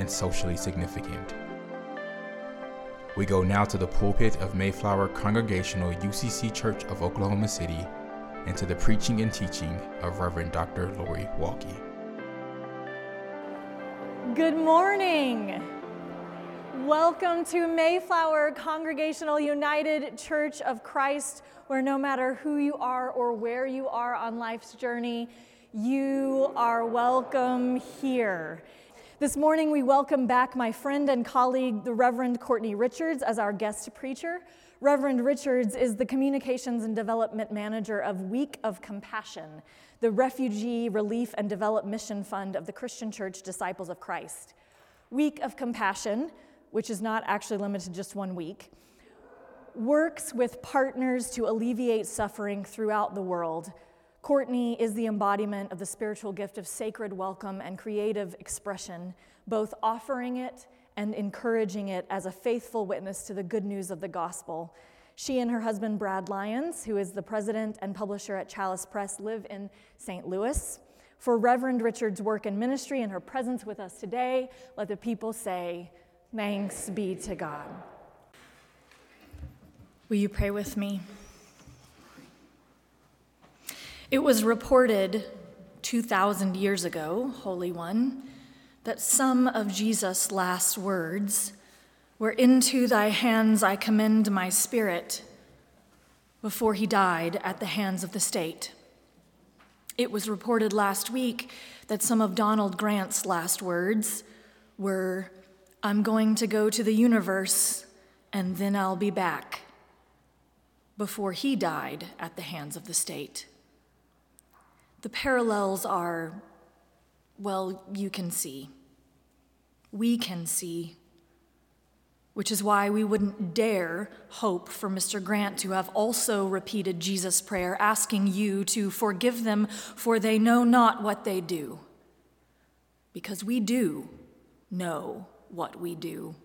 and socially significant. We go now to the pulpit of Mayflower Congregational UCC Church of Oklahoma City and to the preaching and teaching of Reverend Dr. Lori Walke. Good morning. Welcome to Mayflower Congregational United Church of Christ, where no matter who you are or where you are on life's journey, you are welcome here. This morning, we welcome back my friend and colleague, the Reverend Courtney Richards, as our guest preacher. Reverend Richards is the Communications and Development Manager of Week of Compassion, the Refugee Relief and Development Mission Fund of the Christian Church Disciples of Christ. Week of Compassion, which is not actually limited to just one week, works with partners to alleviate suffering throughout the world Courtney is the embodiment of the spiritual gift of sacred welcome and creative expression, both offering it and encouraging it as a faithful witness to the good news of the gospel. She and her husband, Brad Lyons, who is the president and publisher at Chalice Press, live in St. Louis. For Reverend Richard's work and ministry and her presence with us today, let the people say, Thanks be to God. Will you pray with me? It was reported 2,000 years ago, Holy One, that some of Jesus' last words were Into thy hands I commend my spirit before he died at the hands of the state. It was reported last week that some of Donald Grant's last words were I'm going to go to the universe and then I'll be back before he died at the hands of the state. The parallels are, well, you can see. We can see. Which is why we wouldn't dare hope for Mr. Grant to have also repeated Jesus' prayer, asking you to forgive them, for they know not what they do. Because we do know what we do.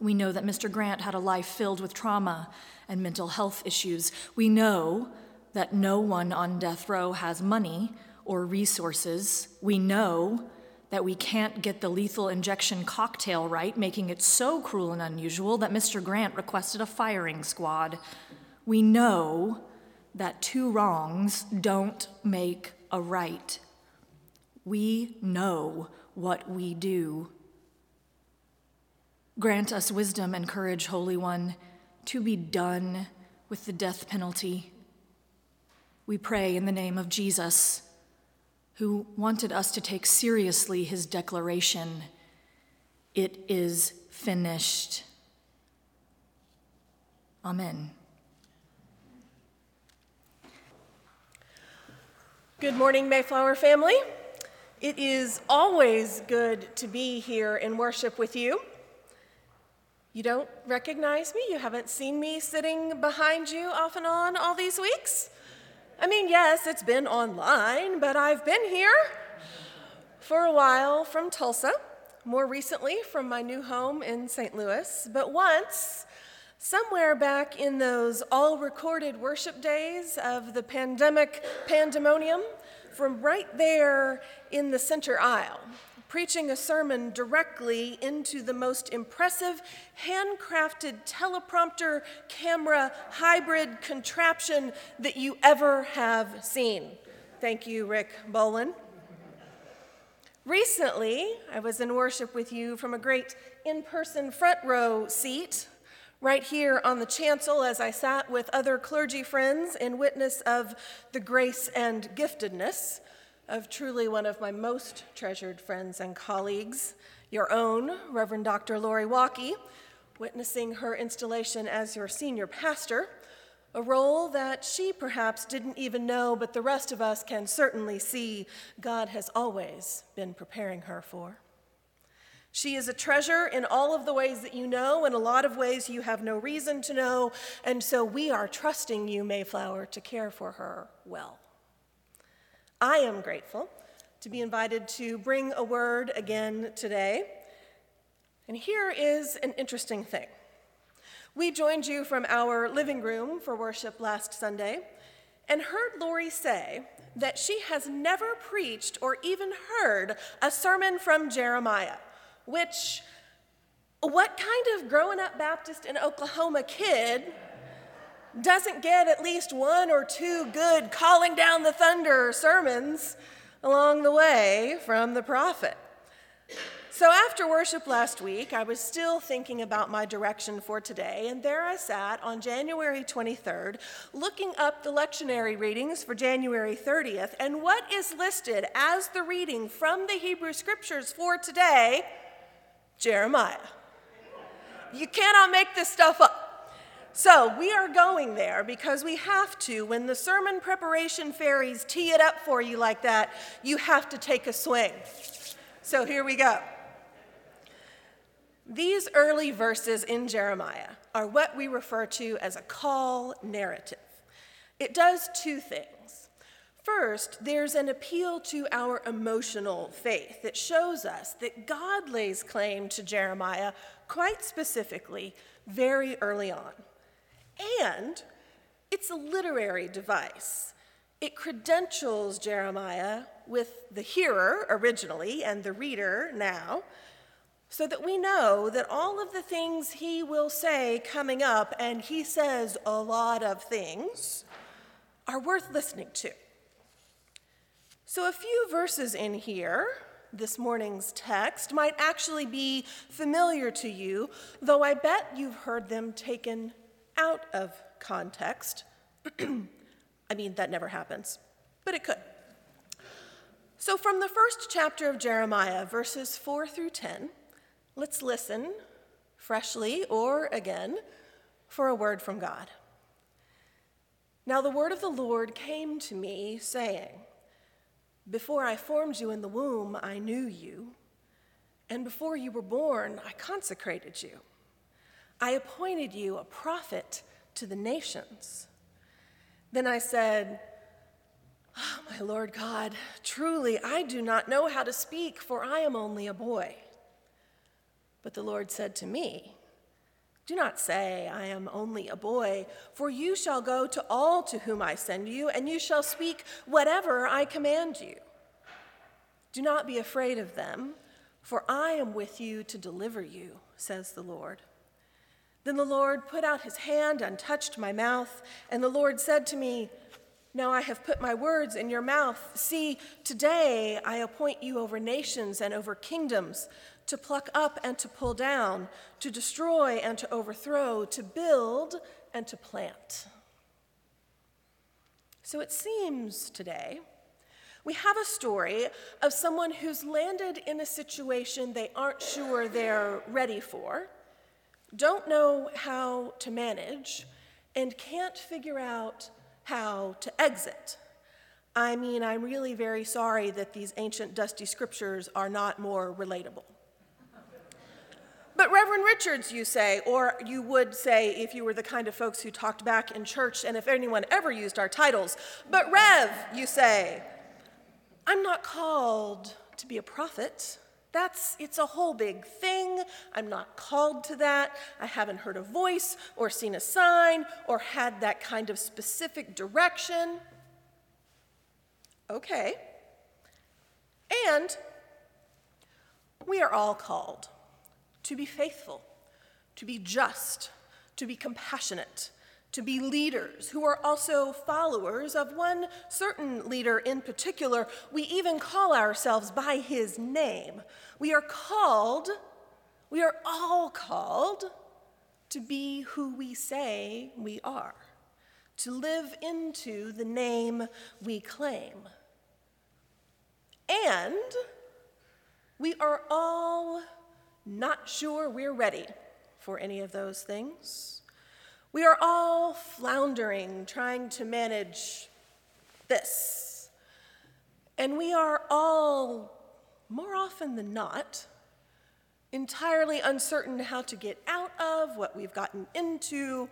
We know that Mr. Grant had a life filled with trauma and mental health issues. We know that no one on death row has money or resources. We know that we can't get the lethal injection cocktail right, making it so cruel and unusual that Mr. Grant requested a firing squad. We know that two wrongs don't make a right. We know what we do. Grant us wisdom and courage, Holy One, to be done with the death penalty we pray in the name of Jesus, who wanted us to take seriously his declaration It is finished. Amen. Good morning, Mayflower family. It is always good to be here in worship with you. You don't recognize me? You haven't seen me sitting behind you off and on all these weeks? I mean, yes, it's been online, but I've been here for a while from Tulsa, more recently from my new home in St. Louis, but once, somewhere back in those all recorded worship days of the pandemic pandemonium, from right there in the center aisle preaching a sermon directly into the most impressive handcrafted teleprompter camera hybrid contraption that you ever have seen. Thank you, Rick Bolin. Recently, I was in worship with you from a great in person front row seat right here on the chancel as I sat with other clergy friends in witness of the grace and giftedness of truly one of my most treasured friends and colleagues, your own, Reverend Dr. Lori Walke, witnessing her installation as your senior pastor, a role that she perhaps didn't even know, but the rest of us can certainly see God has always been preparing her for. She is a treasure in all of the ways that you know, in a lot of ways you have no reason to know, and so we are trusting you, Mayflower, to care for her well. I am grateful to be invited to bring a word again today. And here is an interesting thing. We joined you from our living room for worship last Sunday and heard Lori say that she has never preached or even heard a sermon from Jeremiah which, what kind of growing up Baptist in Oklahoma kid doesn't get at least one or two good calling down the thunder sermons along the way from the prophet? So, after worship last week, I was still thinking about my direction for today, and there I sat on January 23rd, looking up the lectionary readings for January 30th, and what is listed as the reading from the Hebrew Scriptures for today Jeremiah. You cannot make this stuff up. So we are going there because we have to. When the sermon preparation fairies tee it up for you like that, you have to take a swing. So here we go. These early verses in Jeremiah are what we refer to as a call narrative. It does two things. First, there's an appeal to our emotional faith that shows us that God lays claim to Jeremiah quite specifically very early on. And it's a literary device. It credentials Jeremiah with the hearer originally and the reader now, so that we know that all of the things he will say coming up, and he says a lot of things, are worth listening to. So, a few verses in here, this morning's text, might actually be familiar to you, though I bet you've heard them taken out of context. I mean, that never happens, but it could. So, from the first chapter of Jeremiah, verses 4 through 10, let's listen, freshly or again, for a word from God. Now, the word of the Lord came to me, saying, before I formed you in the womb, I knew you. And before you were born, I consecrated you. I appointed you a prophet to the nations. Then I said, oh, My Lord God, truly I do not know how to speak, for I am only a boy. But the Lord said to me, do not say, I am only a boy, for you shall go to all to whom I send you, and you shall speak whatever I command you. Do not be afraid of them, for I am with you to deliver you, says the Lord. Then the Lord put out his hand and touched my mouth, and the Lord said to me, Now I have put my words in your mouth. See, today I appoint you over nations and over kingdoms to pluck up and to pull down, to destroy and to overthrow, to build and to plant. So it seems today we have a story of someone who's landed in a situation they aren't sure they're ready for, don't know how to manage, and can't figure out how to exit. I mean, I'm really very sorry that these ancient dusty scriptures are not more relatable. But Reverend Richards, you say, or you would say if you were the kind of folks who talked back in church and if anyone ever used our titles. But Rev, you say, I'm not called to be a prophet. That's it's a whole big thing. I'm not called to that. I haven't heard a voice or seen a sign or had that kind of specific direction. Okay. And we are all called to be faithful, to be just, to be compassionate, to be leaders who are also followers of one certain leader in particular. We even call ourselves by his name. We are called, we are all called to be who we say we are, to live into the name we claim. And we are all not sure we're ready for any of those things. We are all floundering, trying to manage this. And we are all, more often than not, entirely uncertain how to get out of what we've gotten into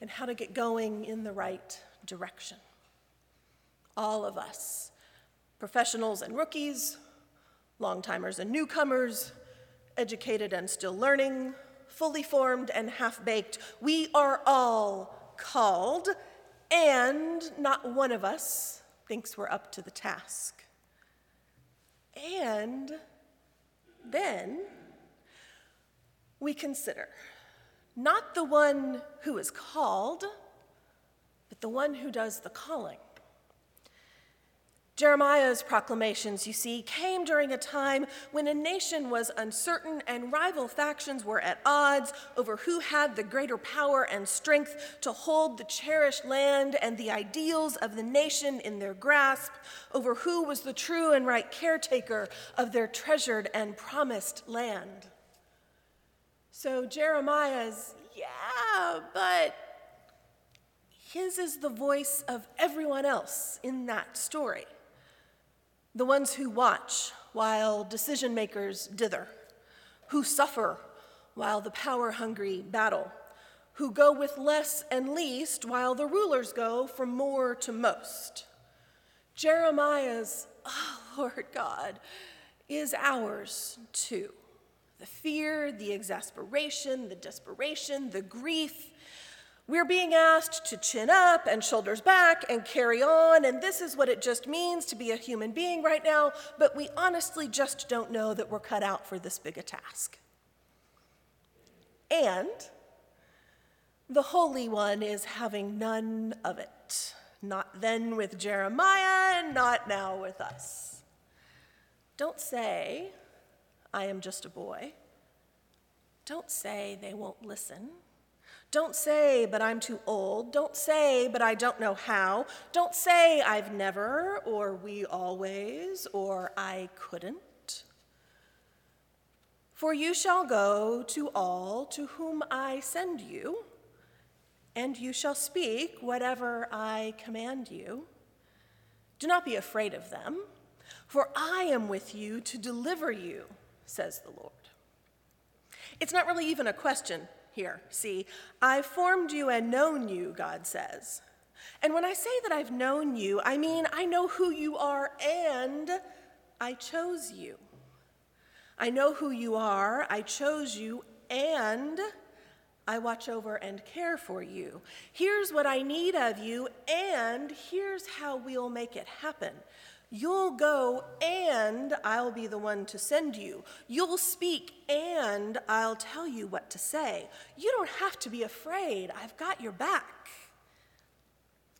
and how to get going in the right direction. All of us, professionals and rookies, long-timers and newcomers, educated and still learning, fully formed and half baked, we are all called, and not one of us thinks we're up to the task. And then we consider not the one who is called, but the one who does the calling. Jeremiah's proclamations, you see, came during a time when a nation was uncertain and rival factions were at odds over who had the greater power and strength to hold the cherished land and the ideals of the nation in their grasp, over who was the true and right caretaker of their treasured and promised land. So Jeremiah's, yeah, but his is the voice of everyone else in that story the ones who watch while decision makers dither, who suffer while the power hungry battle, who go with less and least while the rulers go from more to most. Jeremiah's, oh Lord God, is ours too. The fear, the exasperation, the desperation, the grief, we're being asked to chin up and shoulders back and carry on, and this is what it just means to be a human being right now, but we honestly just don't know that we're cut out for this big a task. And the Holy One is having none of it. Not then with Jeremiah, and not now with us. Don't say, I am just a boy. Don't say they won't listen. Don't say, but I'm too old. Don't say, but I don't know how. Don't say, I've never, or we always, or I couldn't. For you shall go to all to whom I send you, and you shall speak whatever I command you. Do not be afraid of them, for I am with you to deliver you, says the Lord. It's not really even a question here, see. I've formed you and known you, God says. And when I say that I've known you, I mean I know who you are and I chose you. I know who you are, I chose you, and I watch over and care for you. Here's what I need of you, and here's how we'll make it happen. You'll go and I'll be the one to send you. You'll speak and I'll tell you what to say. You don't have to be afraid. I've got your back.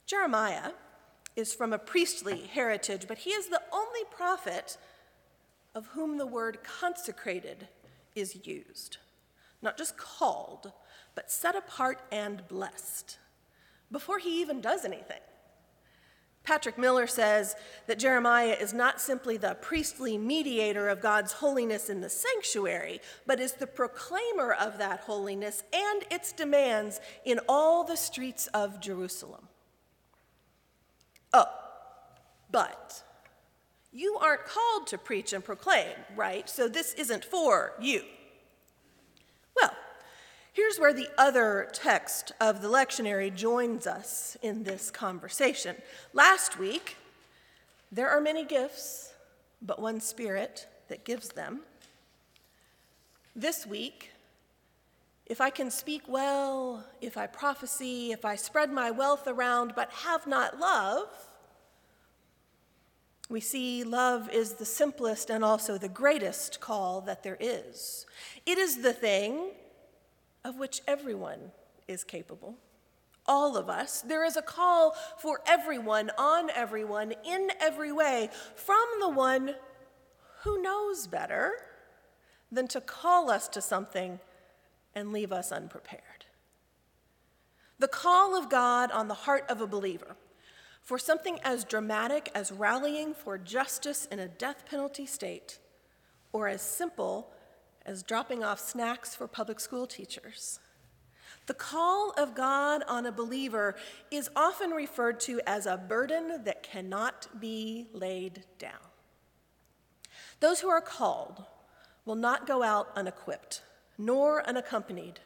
Jeremiah is from a priestly heritage, but he is the only prophet of whom the word consecrated is used. Not just called, but set apart and blessed before he even does anything. Patrick Miller says that Jeremiah is not simply the priestly mediator of God's holiness in the sanctuary, but is the proclaimer of that holiness and its demands in all the streets of Jerusalem. Oh, but you aren't called to preach and proclaim, right? So this isn't for you. Here's where the other text of the lectionary joins us in this conversation. Last week, there are many gifts, but one Spirit that gives them. This week, if I can speak well, if I prophesy, if I spread my wealth around but have not love, we see love is the simplest and also the greatest call that there is. It is the thing of which everyone is capable. all of us. There is a call for everyone, on everyone, in every way, from the one who knows better than to call us to something and leave us unprepared. The call of God on the heart of a believer for something as dramatic as rallying for justice in a death penalty state, or as simple as dropping off snacks for public school teachers. The call of God on a believer is often referred to as a burden that cannot be laid down. Those who are called will not go out unequipped, nor unaccompanied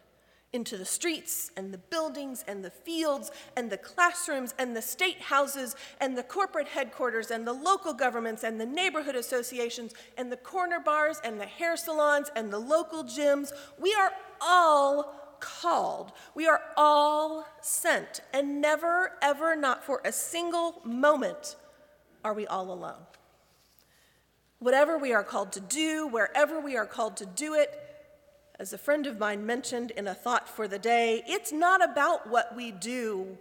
into the streets and the buildings and the fields and the classrooms and the state houses and the corporate headquarters and the local governments and the neighborhood associations and the corner bars and the hair salons and the local gyms. We are all called. We are all sent, and never, ever, not for a single moment, are we all alone. Whatever we are called to do, wherever we are called to do it, as a friend of mine mentioned in a thought for the day, it's not about what we do,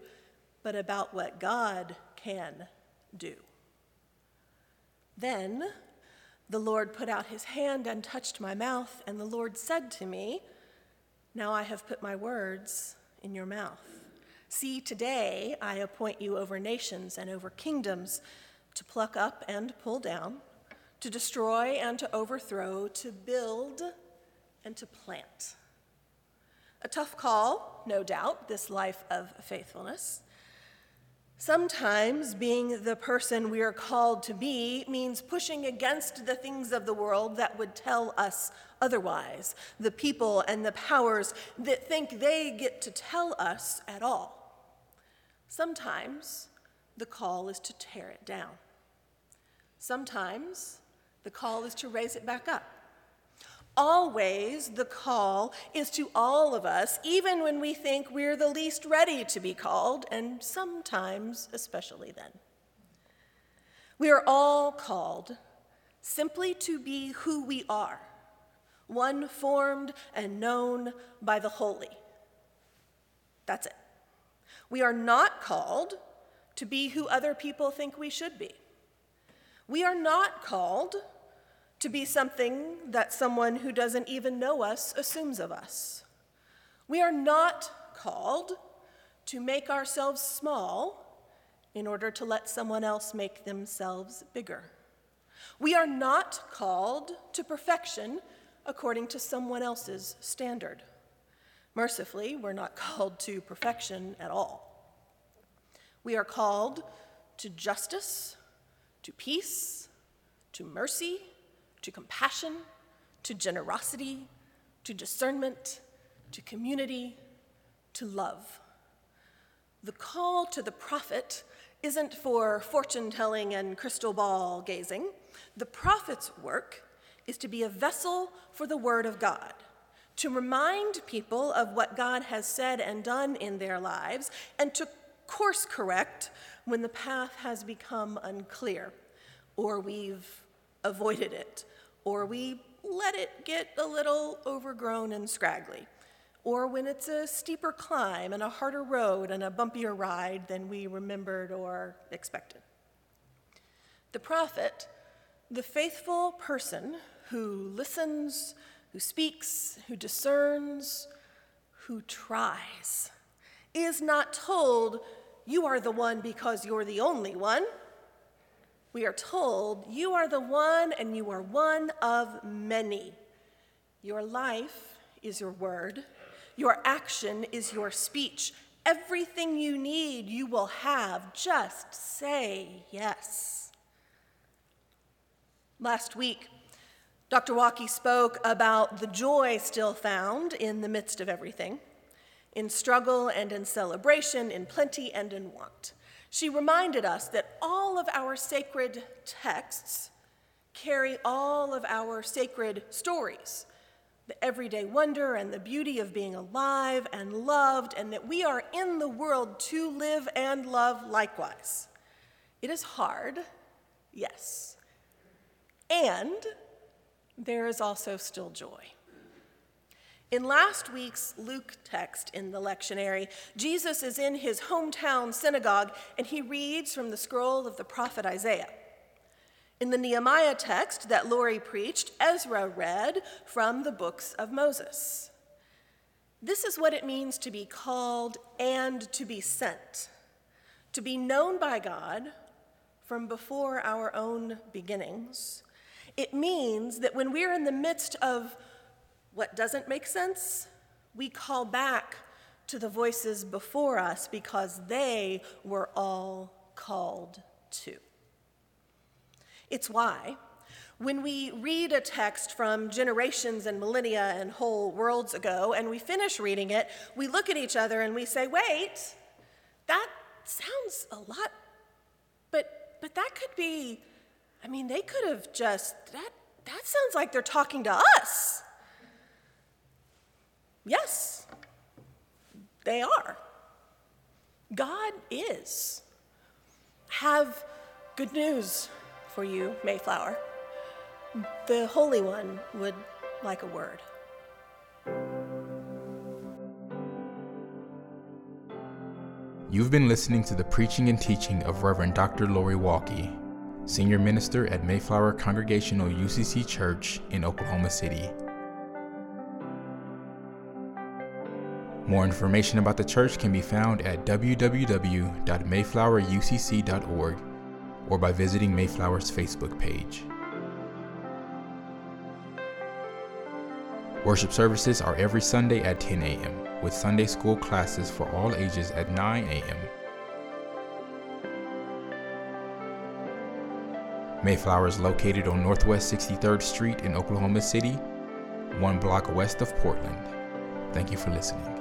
but about what God can do. Then the Lord put out his hand and touched my mouth, and the Lord said to me, now I have put my words in your mouth. See, today I appoint you over nations and over kingdoms to pluck up and pull down, to destroy and to overthrow, to build and to plant. A tough call, no doubt, this life of faithfulness. Sometimes being the person we are called to be means pushing against the things of the world that would tell us otherwise, the people and the powers that think they get to tell us at all. Sometimes the call is to tear it down. Sometimes the call is to raise it back up. Always, the call is to all of us, even when we think we're the least ready to be called, and sometimes, especially then. We are all called simply to be who we are, one formed and known by the holy. That's it. We are not called to be who other people think we should be. We are not called to be something that someone who doesn't even know us assumes of us. We are not called to make ourselves small in order to let someone else make themselves bigger. We are not called to perfection according to someone else's standard. Mercifully, we're not called to perfection at all. We are called to justice, to peace, to mercy, to compassion, to generosity, to discernment, to community, to love. The call to the prophet isn't for fortune telling and crystal ball gazing. The prophet's work is to be a vessel for the word of God, to remind people of what God has said and done in their lives, and to course correct when the path has become unclear or we've avoided it or we let it get a little overgrown and scraggly, or when it's a steeper climb and a harder road and a bumpier ride than we remembered or expected. The prophet, the faithful person who listens, who speaks, who discerns, who tries, is not told, You are the one because you're the only one we are told, You are the one, and you are one of many. Your life is your word, your action is your speech. Everything you need, you will have. Just say yes. Last week, Dr. Walke spoke about the joy still found in the midst of everything, in struggle and in celebration, in plenty and in want. She reminded us that all of our sacred texts carry all of our sacred stories the everyday wonder and the beauty of being alive and loved, and that we are in the world to live and love likewise. It is hard, yes. And there is also still joy. In last week's Luke text in the lectionary, Jesus is in his hometown synagogue and he reads from the scroll of the prophet Isaiah. In the Nehemiah text that Lori preached, Ezra read from the books of Moses. This is what it means to be called and to be sent, to be known by God from before our own beginnings. It means that when we're in the midst of what doesn't make sense, we call back to the voices before us because they were all called to. It's why, when we read a text from generations and millennia and whole worlds ago and we finish reading it, we look at each other and we say, wait, that sounds a lot, but, but that could be, I mean, they could have just, that, that sounds like they're talking to us. Yes, they are. God is. Have good news for you, Mayflower. The Holy One would like a word. You've been listening to the preaching and teaching of Reverend Dr. Lori Walke, Senior Minister at Mayflower Congregational UCC Church in Oklahoma City. More information about the church can be found at www.mayflowerucc.org or by visiting Mayflower's Facebook page. Worship services are every Sunday at 10 a.m., with Sunday school classes for all ages at 9 a.m. Mayflower is located on Northwest 63rd Street in Oklahoma City, one block west of Portland. Thank you for listening.